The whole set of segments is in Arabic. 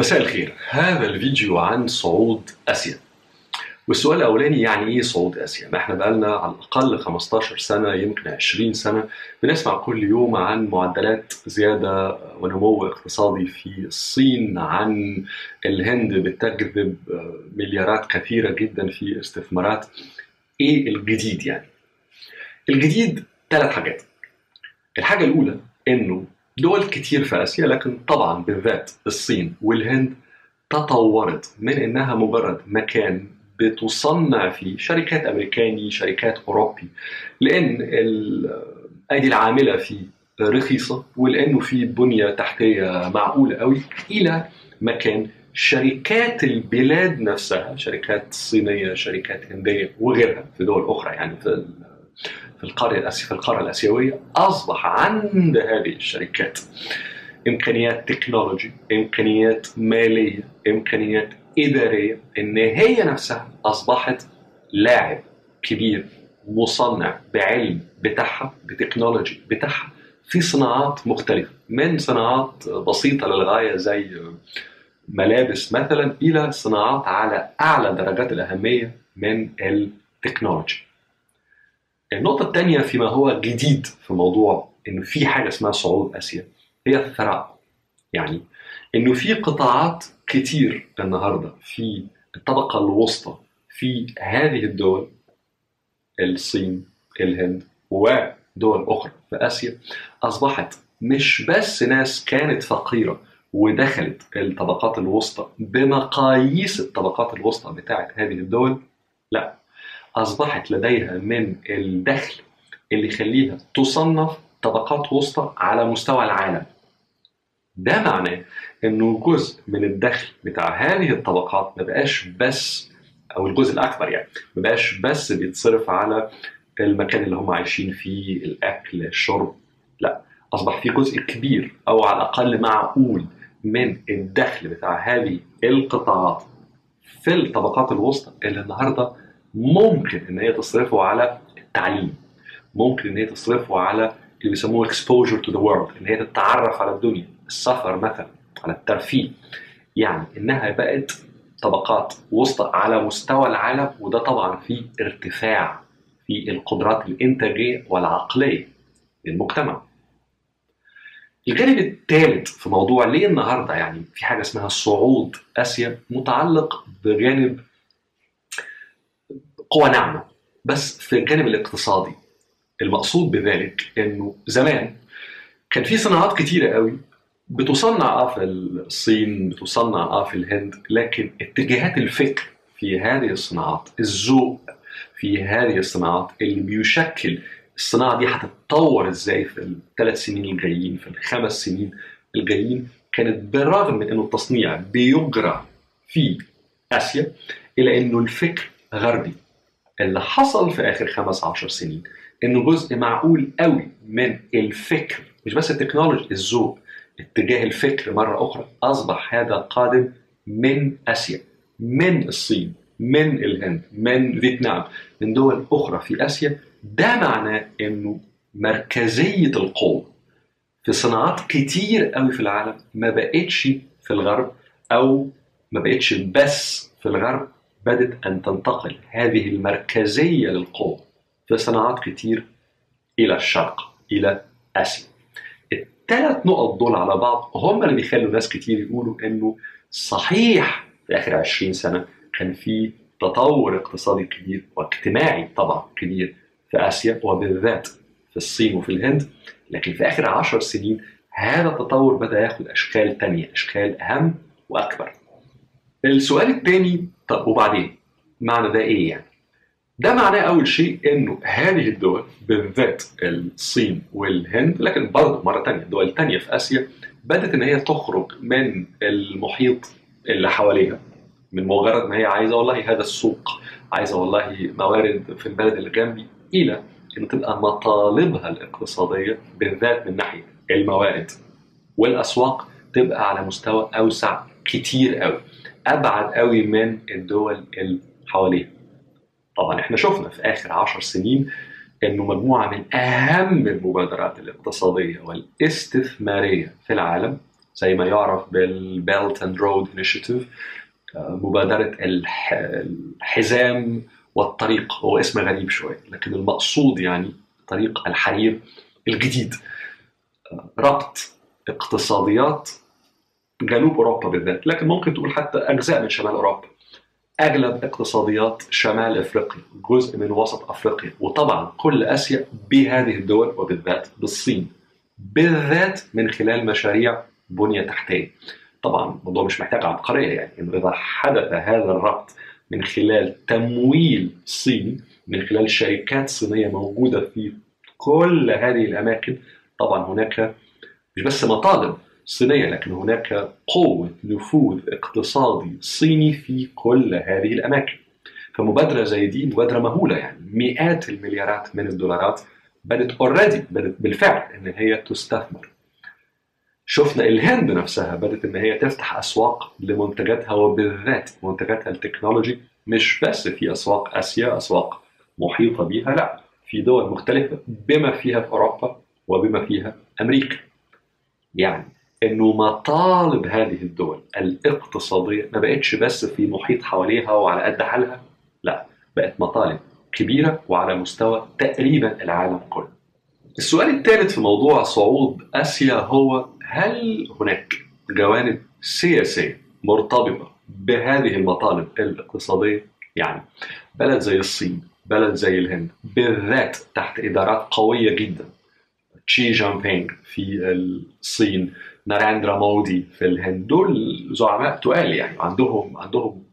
مساء الخير. هذا الفيديو عن صعود آسيا. والسؤال الأولاني يعني إيه صعود آسيا؟ ما إحنا بقالنا على الأقل 15 سنة يمكن 20 سنة بنسمع كل يوم عن معدلات زيادة ونمو اقتصادي في الصين عن الهند بتجذب مليارات كثيرة جدا في استثمارات. إيه الجديد يعني؟ الجديد ثلاث حاجات. الحاجة الأولى إنه دول كتير في آسيا لكن طبعا بالذات الصين والهند تطورت من إنها مجرد مكان بتصنع فيه شركات أمريكاني شركات أوروبي لأن الأيدي العاملة فيه رخيصة ولأنه في بنية تحتية معقولة قوي إلى مكان شركات البلاد نفسها شركات صينية شركات هندية وغيرها في دول أخرى يعني في في الاسيويه في القارة الأسيوية أصبح عند هذه الشركات إمكانيات technology إمكانيات مالية إمكانيات إدارية إن هي نفسها أصبحت لاعب كبير مصنع بعلم بتاعها ب technology بتاعها في صناعات مختلفة من صناعات بسيطة للغاية زي ملابس مثلا إلى صناعات على أعلى درجات الأهمية من ال technology. النقطة الثانية فيما هو جديد في موضوع انه في حاجة اسمها صعود اسيا هي الثراء. يعني انه في قطاعات كتير النهاردة في الطبقة الوسطى في هذه الدول الصين الهند ودول أخرى في آسيا أصبحت مش بس ناس كانت فقيرة ودخلت الطبقات الوسطى بمقاييس الطبقات الوسطى بتاعت هذه الدول لا أصبحت لديها من الدخل اللي يخليها تصنف طبقات وسطى على مستوى العالم. ده معناه إنه جزء من الدخل بتاع هذه الطبقات ما بقاش بس أو الجزء الأكبر يعني ما بقاش بس بيتصرف على المكان اللي هم عايشين فيه الأكل الشرب لا أصبح في جزء كبير أو على الأقل معقول من الدخل بتاع هذه القطاعات في الطبقات الوسطى اللي النهارده ممكن إن هي تصرفه على التعليم. ممكن إن هي تصرفه على اللي بيسموه exposure to the world إن هي تتعرف على الدنيا. السفر مثلا على الترفيه. يعني إنها بقت طبقات وسطى على مستوى العالم وده طبعا في ارتفاع في القدرات الإنتاجية والعقلية للمجتمع. الجانب الثالث في موضوع ليه النهارده يعني في حاجة اسمها صعود آسيا متعلق بجانب قوة ناعمة بس في الجانب الاقتصادي المقصود بذلك إنه زمان كان في صناعات كتيرة قوي بتصنع آه في الصين بتصنع آه في الهند لكن اتجاهات الفكر في هذه الصناعات الذوق في هذه الصناعات اللي بيشكل الصناعة دي هتتطور إزاي في الثلاث سنين الجايين في الخمس سنين الجايين كانت بالرغم من إنه التصنيع بيجرى في آسيا الا إنه الفكر غربي. اللي حصل في آخر خمس عشر سنين إنه جزء معقول قوي من الفكر مش بس التكنولوجي الذوق اتجاه الفكر مرة أخرى أصبح هذا قادم من أسيا من الصين من الهند من فيتنام من دول أخرى في أسيا. ده معناه إنه مركزية القوة في صناعات كتير قوي في العالم ما بقتش في الغرب أو ما بقتش بس في الغرب بدت أن تنتقل هذه المركزية للقوة في صناعات كتير إلى الشرق إلى آسيا. الثلاث نقط دول على بعض هم اللي بيخلوا ناس كتير يقولوا إنه صحيح في آخر 20 سنة كان في تطور اقتصادي كبير واجتماعي طبعا كبير في آسيا وبالذات في الصين وفي الهند. لكن في آخر 10 سنين هذا التطور بدأ ياخد أشكال تانية أشكال أهم وأكبر. السؤال الثاني طب وبعدين معنى ده إيه يعني؟ ده معناه أول شيء إنه هذه الدول بالذات الصين والهند لكن برضه مرة ثانية دول ثانية في آسيا بدأت إن هي تخرج من المحيط اللي حواليها من مجرد ما هي عايزة والله هذا السوق عايزة والله موارد في البلد اللي جنبي إلى إن تبقى مطالبها الاقتصادية بالذات من ناحية الموارد والأسواق تبقى على مستوى أوسع كتير قوي أبعد قوي من الدول اللي حواليها. طبعا إحنا شفنا في آخر عشر سنين إنه مجموعة من أهم المبادرات الاقتصادية والاستثمارية في العالم زي ما يعرف بال Belt and Road Initiative مبادرة الح- الحزام والطريق هو اسم غريب شوية لكن المقصود يعني طريق الحرير الجديد. آه، ربط اقتصاديات جنوب أوروبا بالذات لكن ممكن تقول حتى أجزاء من شمال أوروبا. أغلب اقتصاديات شمال أفريقيا جزء من وسط أفريقيا وطبعا كل آسيا بهذه الدول وبالذات بالصين بالذات من خلال مشاريع بنية تحتية. طبعا الموضوع مش محتاج عبقرية يعني إنه إذا حدث هذا الربط من خلال تمويل صيني من خلال شركات صينية موجودة في كل هذه الأماكن طبعا هناك مش بس مطالب صينيه لكن هناك قوة نفوذ اقتصادي صيني في كل هذه الأماكن. فمبادرة زي دي مبادرة مهولة يعني. مئات المليارات من الدولارات بدت already بدت بالفعل إن هي تستثمر. شفنا الهند نفسها بدت إن هي تفتح أسواق لمنتجاتها وبالذات منتجاتها التكنولوجي. مش بس في أسواق آسيا أسواق محيطة بها لا. في دول مختلفة بما فيها في أوروبا وبما فيها أمريكا. يعني إنه مطالب هذه الدول الاقتصادية ما بقتش بس في محيط حواليها وعلى قد حالها لا بقت مطالب كبيرة وعلى مستوى تقريبا العالم كله السؤال الثالث في موضوع صعود آسيا هو هل هناك جوانب سياسية مرتبطة بهذه المطالب الاقتصادية؟ يعني بلد زي الصين، بلد زي الهند بالذات تحت إدارات قوية جدا تشي جين في الصين، ناريندرا مودي في الهند، دول زعماء تقال يعني. عندهم عندهم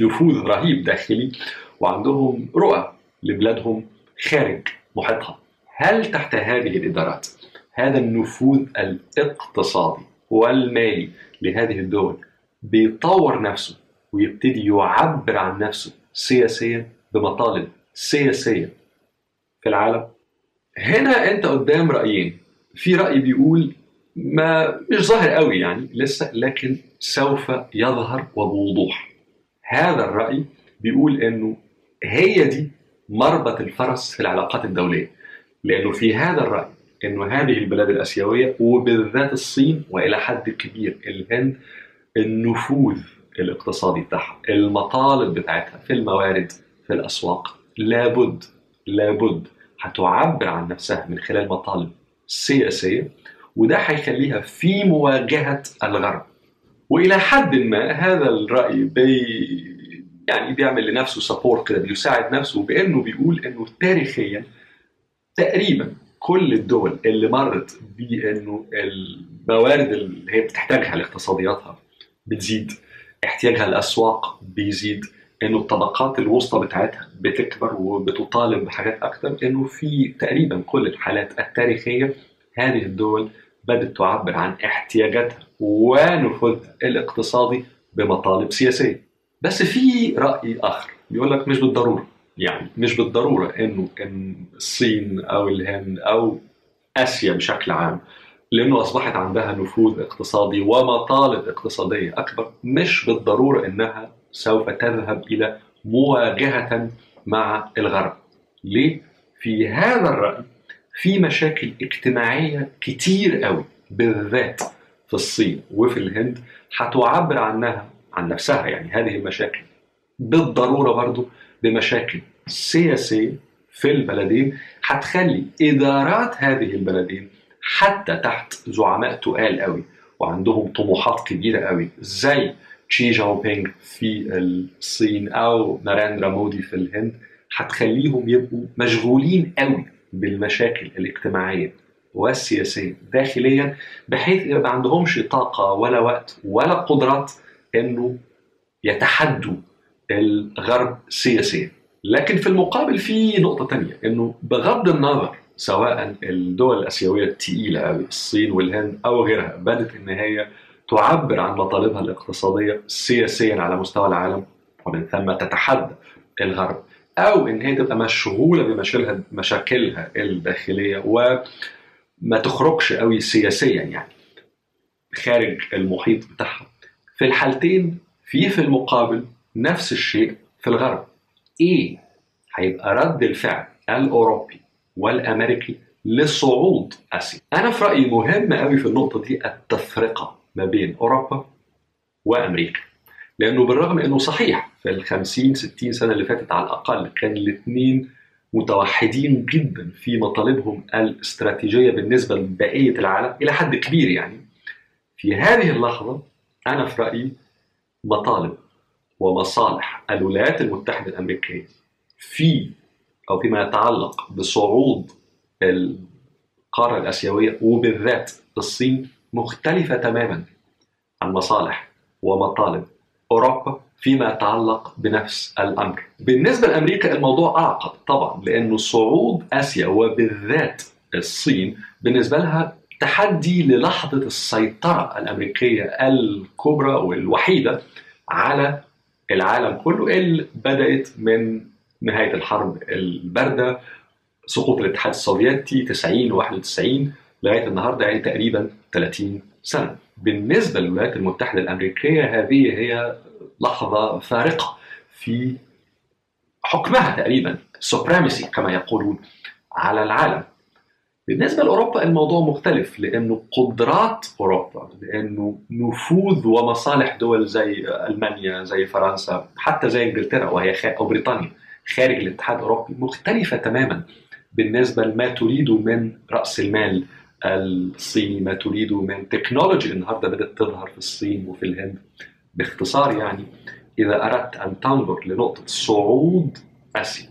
نفوذ رهيب داخلي وعندهم رؤى لبلادهم خارج محيطها. هل تحت هذه الإدارات هذا النفوذ الاقتصادي والمالي لهذه الدول بيطور نفسه ويبتدي يعبر عن نفسه سياسيا بمطالب سياسية في العالم؟ هنا أنت قدام رأيين. في رأي بيقول ما مش ظاهر قوي يعني لسه لكن سوف يظهر وبوضوح. هذا الرأي بيقول إنه هي دي مربط الفرس في العلاقات الدولية. لأنه في هذا الرأي إنه هذه البلاد الأسيوية وبالذات الصين وإلى حد كبير الهند النفوذ الاقتصادي بتاعها المطالب بتاعتها في الموارد في الأسواق لابد لابد هتعبر عن نفسها من خلال مطالب سياسية وده هيخليها في مواجهة الغرب. وإلى حد ما هذا الرأي بي يعني بيعمل لنفسه سبورت كده بيساعد نفسه بأنه بيقول إنه تاريخيا تقريبا كل الدول اللي مرت بأنه الموارد اللي هي بتحتاجها لاقتصادياتها بتزيد احتياجها الاسواق بيزيد إنه الطبقات الوسطى بتاعتها بتكبر وبتطالب بحاجات أكتر إنه في تقريبا كل الحالات التاريخية هذه الدول بدات تعبر عن احتياجاتها ونفوذها الاقتصادي بمطالب سياسية بس في رأي آخر بيقول لك مش بالضرورة يعني مش بالضرورة إنه إن الصين أو الهند أو آسيا بشكل عام لأنه أصبحت عندها نفوذ اقتصادي ومطالب اقتصادية أكبر مش بالضرورة إنها سوف تذهب إلى مواجهة مع الغرب. ليه؟ في هذا الرأي في مشاكل اجتماعية كتير قوي بالذات في الصين وفي الهند هتعبر عنها عن نفسها يعني هذه المشاكل. بالضرورة برضو بمشاكل سياسية في البلدين هتخلي إدارات هذه البلدين حتى تحت زعماء تقال قوي وعندهم طموحات كبيرة قوي زي تشي جاو بينغ في الصين أو ناريندرا مودي في الهند هتخليهم يبقوا مشغولين قوي بالمشاكل الاجتماعية والسياسية داخليا بحيث ما عندهمش طاقة ولا وقت ولا قدرات إنه يتحدوا الغرب سياسيا. لكن في المقابل في نقطة تانية إنه بغض النظر سواء الدول الآسيوية الثقيله قوي الصين والهند أو غيرها بدات إن هي تعبر عن مطالبها الاقتصادية سياسيا على مستوى العالم ومن ثم تتحدى الغرب أو إن هي تبقى مشغولة بمشاكلها مشاكلها الداخلية وما تخرجش قوي سياسيا يعني خارج المحيط بتاعها. في الحالتين في في المقابل نفس الشيء في الغرب. إيه هيبقى رد الفعل الأوروبي والأمريكي لصعود آسيا؟ أنا في رأيي مهم قوي في النقطة دي التفرقة ما بين أوروبا وأمريكا. لأنه بالرغم إنه صحيح في ال 50 60 سنة اللي فاتت على الأقل كان الاثنين متوحدين جدا في مطالبهم الاستراتيجية بالنسبة لبقية العالم إلى حد كبير يعني. في هذه اللحظة أنا في رأيي مطالب ومصالح الولايات المتحدة الأمريكية في أو فيما يتعلق بصعود القارة الآسيوية وبالذات الصين مختلفة تماما عن مصالح ومطالب أوروبا فيما يتعلق بنفس الأمر. بالنسبة لأمريكا الموضوع أعقد طبعا لأنه صعود آسيا وبالذات الصين بالنسبة لها تحدي للحظة السيطرة الأمريكية الكبرى والوحيدة على العالم كله اللي بدأت من نهاية الحرب الباردة سقوط الاتحاد السوفيتي 90 91 لغاية النهارده يعني تقريبا 30 سنة. بالنسبة للولايات المتحدة الأمريكية هذه هي لحظة فارقة في حكمها تقريبا سوبرامسي كما يقولون على العالم. بالنسبة لأوروبا الموضوع مختلف لأنه قدرات أوروبا لأنه نفوذ ومصالح دول زي ألمانيا زي فرنسا حتى زي إنجلترا وهي أو بريطانيا خارج الاتحاد الأوروبي مختلفة تماما بالنسبة لما تريده من رأس المال. الصيني ما تريده من تكنولوجي النهارده بدأت تظهر في الصين وفي الهند باختصار يعني. إذا أردت أن تنظر لنقطة صعود اسيا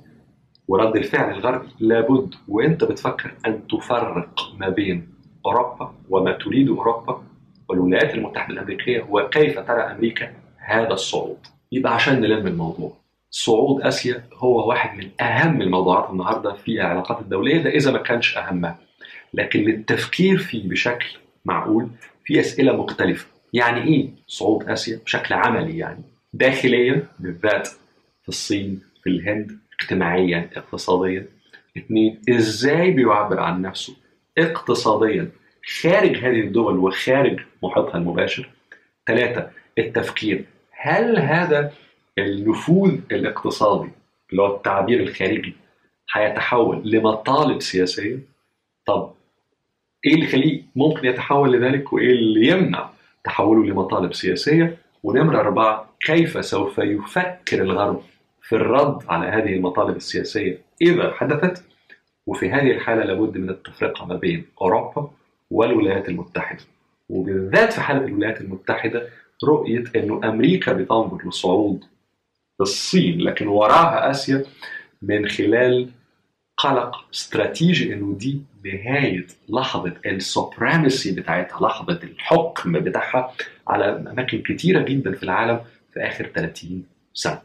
ورد الفعل الغربي لابد وأنت بتفكر أن تفرق ما بين أوروبا وما تريد أوروبا والولايات المتحدة الأمريكية وكيف ترى أمريكا هذا الصعود. يبقى عشان نلم الموضوع صعود أسيا هو واحد من أهم الموضوعات النهارده في العلاقات الدولية ده إذا ما كانش أهمها. لكن للتفكير فيه بشكل معقول في أسئلة مختلفة. يعني إيه صعود آسيا؟ بشكل عملي يعني. داخليا بالذات في الصين في الهند اجتماعيا اقتصاديا. اثنين إزاي بيعبر عن نفسه؟ اقتصاديا. خارج هذه الدول وخارج محيطها المباشر. ثلاثة التفكير. هل هذا النفوذ الاقتصادي اللي هو التعبير الخارجي هيتحول لمطالب سياسية؟ طب إيه اللي يخليه ممكن يتحول لذلك وإيه اللي يمنع تحوله لمطالب سياسية؟ ونمرة أربعة كيف سوف يفكر الغرب في الرد على هذه المطالب السياسية؟ إذا حدثت وفي هذه الحالة لابد من التفرقة ما بين أوروبا والولايات المتحدة. وبالذات في حالة الولايات المتحدة رؤية أنه أمريكا بتنظر لصعود الصين لكن وراها آسيا من خلال قلق استراتيجي إنه دي نهاية لحظة السوبرامسي بتاعتها لحظة الحكم بتاعها على أماكن كتيرة جدا في العالم في آخر 30 سنة.